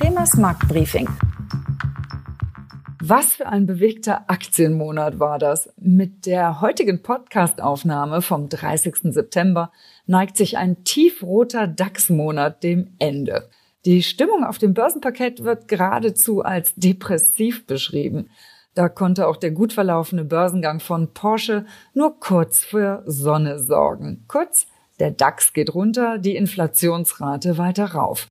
Kremers Marktbriefing. Was für ein bewegter Aktienmonat war das. Mit der heutigen Podcastaufnahme vom 30. September neigt sich ein tiefroter DAX-Monat dem Ende. Die Stimmung auf dem Börsenparkett wird geradezu als depressiv beschrieben. Da konnte auch der gut verlaufene Börsengang von Porsche nur kurz für Sonne sorgen. Kurz, der DAX geht runter, die Inflationsrate weiter rauf.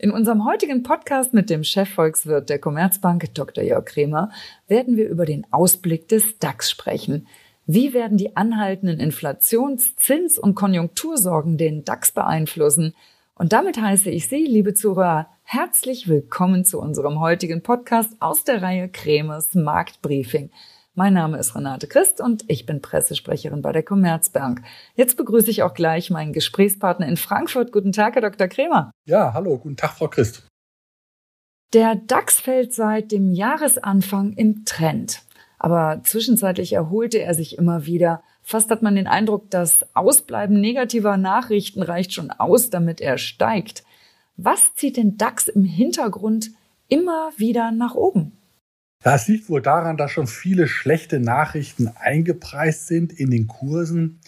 In unserem heutigen Podcast mit dem Chefvolkswirt der Commerzbank, Dr. Jörg Kremer, werden wir über den Ausblick des DAX sprechen. Wie werden die anhaltenden Inflations-, Zins- und Konjunktursorgen den DAX beeinflussen? Und damit heiße ich Sie, liebe Zuhörer, herzlich willkommen zu unserem heutigen Podcast aus der Reihe Kremers Marktbriefing. Mein Name ist Renate Christ und ich bin Pressesprecherin bei der Commerzbank. Jetzt begrüße ich auch gleich meinen Gesprächspartner in Frankfurt. Guten Tag, Herr Dr. Kremer. Ja, hallo, guten Tag, Frau Christ. Der DAX fällt seit dem Jahresanfang im Trend. Aber zwischenzeitlich erholte er sich immer wieder. Fast hat man den Eindruck, das Ausbleiben negativer Nachrichten reicht schon aus, damit er steigt. Was zieht den DAX im Hintergrund immer wieder nach oben? Das liegt wohl daran, dass schon viele schlechte Nachrichten eingepreist sind in den Kursen.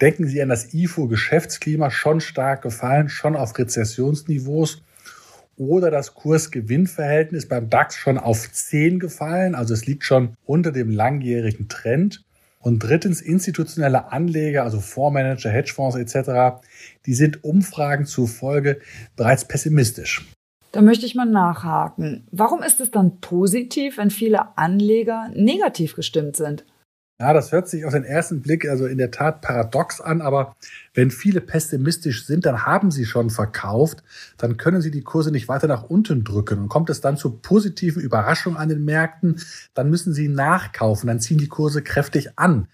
Denken Sie an das IFO-Geschäftsklima, schon stark gefallen, schon auf Rezessionsniveaus. Oder das Kurs-Gewinn-Verhältnis beim DAX schon auf 10 gefallen, also es liegt schon unter dem langjährigen Trend. Und drittens institutionelle Anleger, also Fondsmanager, Hedgefonds etc., die sind Umfragen zufolge bereits pessimistisch. Da möchte ich mal nachhaken. Warum ist es dann positiv, wenn viele Anleger negativ gestimmt sind? Ja, das hört sich auf den ersten Blick also in der Tat paradox an, aber wenn viele pessimistisch sind, dann haben sie schon verkauft, dann können sie die Kurse nicht weiter nach unten drücken. Und kommt es dann zu positiven Überraschungen an den Märkten, dann müssen sie nachkaufen, dann ziehen die Kurse kräftig an.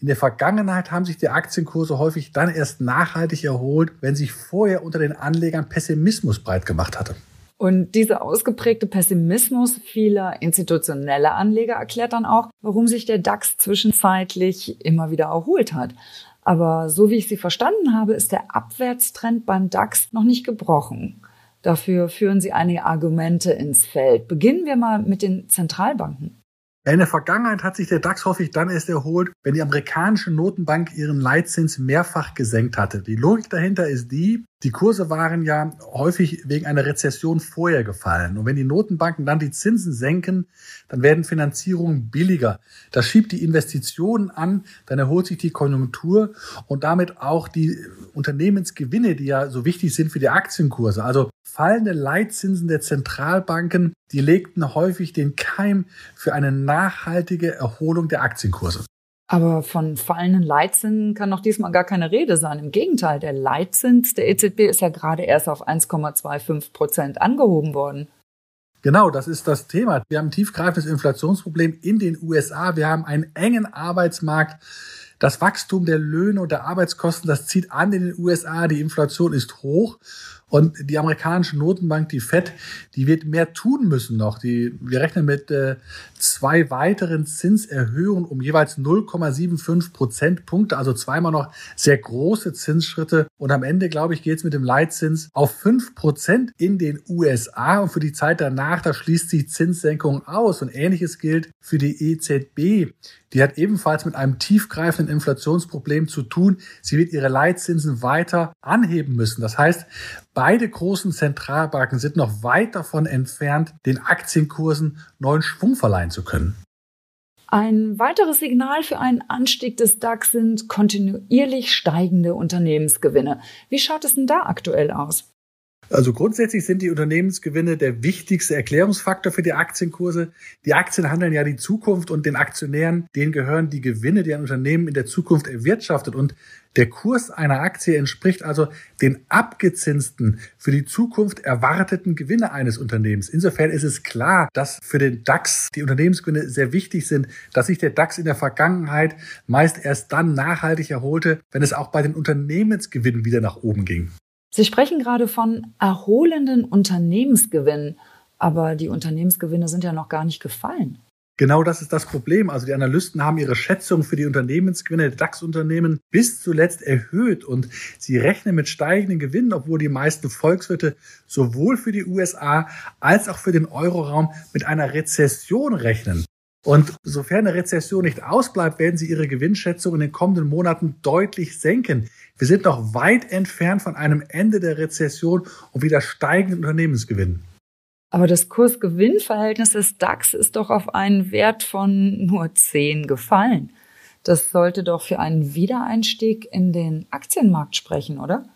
In der Vergangenheit haben sich die Aktienkurse häufig dann erst nachhaltig erholt, wenn sich vorher unter den Anlegern Pessimismus breit gemacht hatte. Und dieser ausgeprägte Pessimismus vieler institutioneller Anleger erklärt dann auch, warum sich der DAX zwischenzeitlich immer wieder erholt hat. Aber so wie ich Sie verstanden habe, ist der Abwärtstrend beim DAX noch nicht gebrochen. Dafür führen Sie einige Argumente ins Feld. Beginnen wir mal mit den Zentralbanken. In der Vergangenheit hat sich der DAX häufig dann erst erholt, wenn die amerikanische Notenbank ihren Leitzins mehrfach gesenkt hatte. Die Logik dahinter ist die, die Kurse waren ja häufig wegen einer Rezession vorher gefallen. Und wenn die Notenbanken dann die Zinsen senken, dann werden Finanzierungen billiger. Das schiebt die Investitionen an, dann erholt sich die Konjunktur und damit auch die Unternehmensgewinne, die ja so wichtig sind für die Aktienkurse. Also fallende Leitzinsen der Zentralbanken, die legten häufig den Keim für eine nachhaltige Erholung der Aktienkurse. Aber von fallenden Leitzinsen kann noch diesmal gar keine Rede sein. Im Gegenteil, der Leitzins der EZB ist ja gerade erst auf 1,25 Prozent angehoben worden. Genau, das ist das Thema. Wir haben ein tiefgreifendes Inflationsproblem in den USA. Wir haben einen engen Arbeitsmarkt. Das Wachstum der Löhne und der Arbeitskosten, das zieht an in den USA. Die Inflation ist hoch. Und die amerikanische Notenbank, die FED, die wird mehr tun müssen noch. Die, wir rechnen mit äh, zwei weiteren Zinserhöhungen um jeweils 0,75 Prozentpunkte, also zweimal noch sehr große Zinsschritte. Und am Ende, glaube ich, geht es mit dem Leitzins auf 5 Prozent in den USA. Und für die Zeit danach, da schließt sich Zinssenkung aus. Und ähnliches gilt für die EZB. Die hat ebenfalls mit einem tiefgreifenden Inflationsproblem zu tun. Sie wird ihre Leitzinsen weiter anheben müssen. Das heißt, beide großen Zentralbanken sind noch weit davon entfernt, den Aktienkursen neuen Schwung verleihen zu können. Ein weiteres Signal für einen Anstieg des DAX sind kontinuierlich steigende Unternehmensgewinne. Wie schaut es denn da aktuell aus? Also grundsätzlich sind die Unternehmensgewinne der wichtigste Erklärungsfaktor für die Aktienkurse. Die Aktien handeln ja die Zukunft und den Aktionären, denen gehören die Gewinne, die ein Unternehmen in der Zukunft erwirtschaftet. Und der Kurs einer Aktie entspricht also den abgezinsten, für die Zukunft erwarteten Gewinne eines Unternehmens. Insofern ist es klar, dass für den DAX die Unternehmensgewinne sehr wichtig sind, dass sich der DAX in der Vergangenheit meist erst dann nachhaltig erholte, wenn es auch bei den Unternehmensgewinnen wieder nach oben ging. Sie sprechen gerade von erholenden Unternehmensgewinnen, aber die Unternehmensgewinne sind ja noch gar nicht gefallen. Genau das ist das Problem. Also die Analysten haben ihre Schätzung für die Unternehmensgewinne der DAX-Unternehmen bis zuletzt erhöht und sie rechnen mit steigenden Gewinnen, obwohl die meisten Volkswirte sowohl für die USA als auch für den Euroraum mit einer Rezession rechnen. Und sofern eine Rezession nicht ausbleibt, werden sie ihre Gewinnschätzung in den kommenden Monaten deutlich senken. Wir sind noch weit entfernt von einem Ende der Rezession und wieder steigenden Unternehmensgewinnen. Aber das Kurs-Gewinn-Verhältnis des DAX ist doch auf einen Wert von nur 10 gefallen. Das sollte doch für einen Wiedereinstieg in den Aktienmarkt sprechen, oder?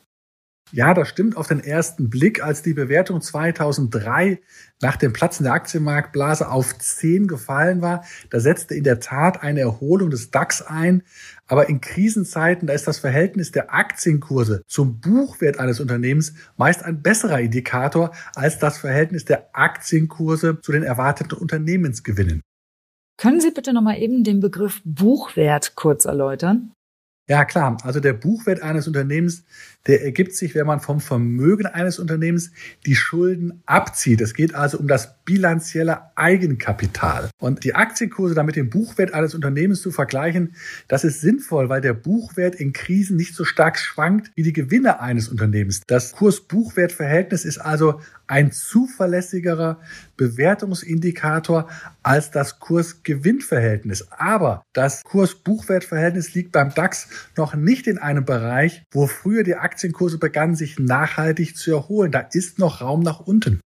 Ja, das stimmt auf den ersten Blick. Als die Bewertung 2003 nach dem Platzen der Aktienmarktblase auf 10 gefallen war, da setzte in der Tat eine Erholung des DAX ein. Aber in Krisenzeiten, da ist das Verhältnis der Aktienkurse zum Buchwert eines Unternehmens meist ein besserer Indikator als das Verhältnis der Aktienkurse zu den erwarteten Unternehmensgewinnen. Können Sie bitte nochmal eben den Begriff Buchwert kurz erläutern? Ja, klar. Also der Buchwert eines Unternehmens, der ergibt sich, wenn man vom Vermögen eines Unternehmens die Schulden abzieht. Es geht also um das bilanzielle Eigenkapital. Und die Aktienkurse damit dem Buchwert eines Unternehmens zu vergleichen, das ist sinnvoll, weil der Buchwert in Krisen nicht so stark schwankt wie die Gewinne eines Unternehmens. Das Kurs-Buchwert-Verhältnis ist also ein zuverlässigerer Bewertungsindikator als das Kurs-Gewinn-Verhältnis. Aber das Kurs-Buchwert-Verhältnis liegt beim DAX noch nicht in einem Bereich, wo früher die Aktienkurse begannen, sich nachhaltig zu erholen. Da ist noch Raum nach unten.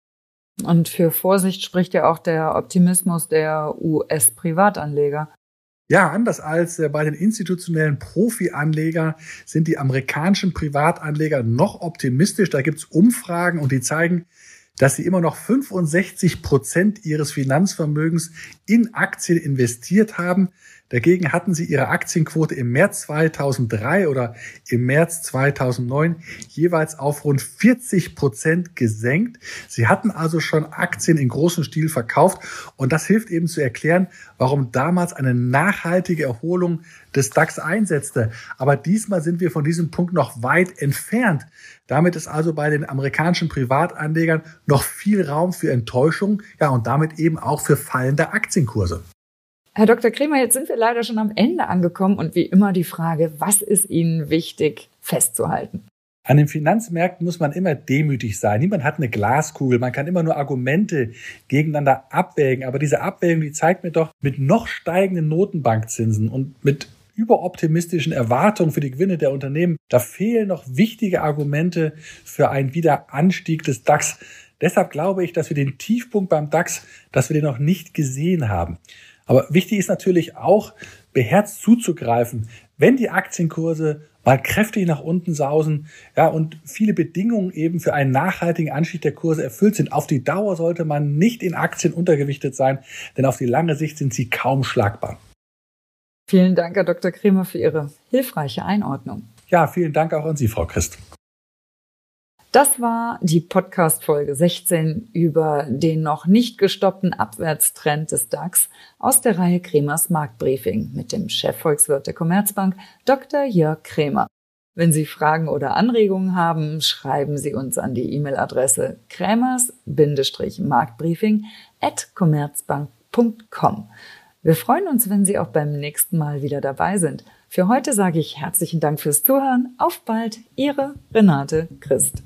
Und für Vorsicht spricht ja auch der Optimismus der US-Privatanleger. Ja, anders als äh, bei den institutionellen Profi-Anlegern sind die amerikanischen Privatanleger noch optimistisch. Da gibt's Umfragen und die zeigen, dass sie immer noch 65 Prozent ihres Finanzvermögens in Aktien investiert haben. Dagegen hatten sie ihre Aktienquote im März 2003 oder im März 2009 jeweils auf rund 40 Prozent gesenkt. Sie hatten also schon Aktien in großem Stil verkauft und das hilft eben zu erklären, warum damals eine nachhaltige Erholung des DAX einsetzte. Aber diesmal sind wir von diesem Punkt noch weit entfernt. Damit ist also bei den amerikanischen Privatanlegern noch viel Raum für Enttäuschung, ja, und damit eben auch für fallende Aktienkurse. Herr Dr. Kremer, jetzt sind wir leider schon am Ende angekommen und wie immer die Frage, was ist Ihnen wichtig festzuhalten? An den Finanzmärkten muss man immer demütig sein. Niemand hat eine Glaskugel. Man kann immer nur Argumente gegeneinander abwägen. Aber diese Abwägung, die zeigt mir doch mit noch steigenden Notenbankzinsen und mit überoptimistischen Erwartungen für die Gewinne der Unternehmen, da fehlen noch wichtige Argumente für einen Wiederanstieg des DAX. Deshalb glaube ich, dass wir den Tiefpunkt beim DAX, dass wir den noch nicht gesehen haben. Aber wichtig ist natürlich auch, beherzt zuzugreifen, wenn die Aktienkurse mal kräftig nach unten sausen, ja, und viele Bedingungen eben für einen nachhaltigen Anstieg der Kurse erfüllt sind. Auf die Dauer sollte man nicht in Aktien untergewichtet sein, denn auf die lange Sicht sind sie kaum schlagbar. Vielen Dank, Herr Dr. Kremer, für Ihre hilfreiche Einordnung. Ja, vielen Dank auch an Sie, Frau Christ. Das war die Podcast-Folge 16 über den noch nicht gestoppten Abwärtstrend des DAX aus der Reihe Kremers Marktbriefing mit dem Chefvolkswirt der Commerzbank, Dr. Jörg Kremer. Wenn Sie Fragen oder Anregungen haben, schreiben Sie uns an die E-Mail-Adresse kremers-marktbriefing at commerzbank.com. Wir freuen uns, wenn Sie auch beim nächsten Mal wieder dabei sind. Für heute sage ich herzlichen Dank fürs Zuhören. Auf bald, Ihre Renate Christ.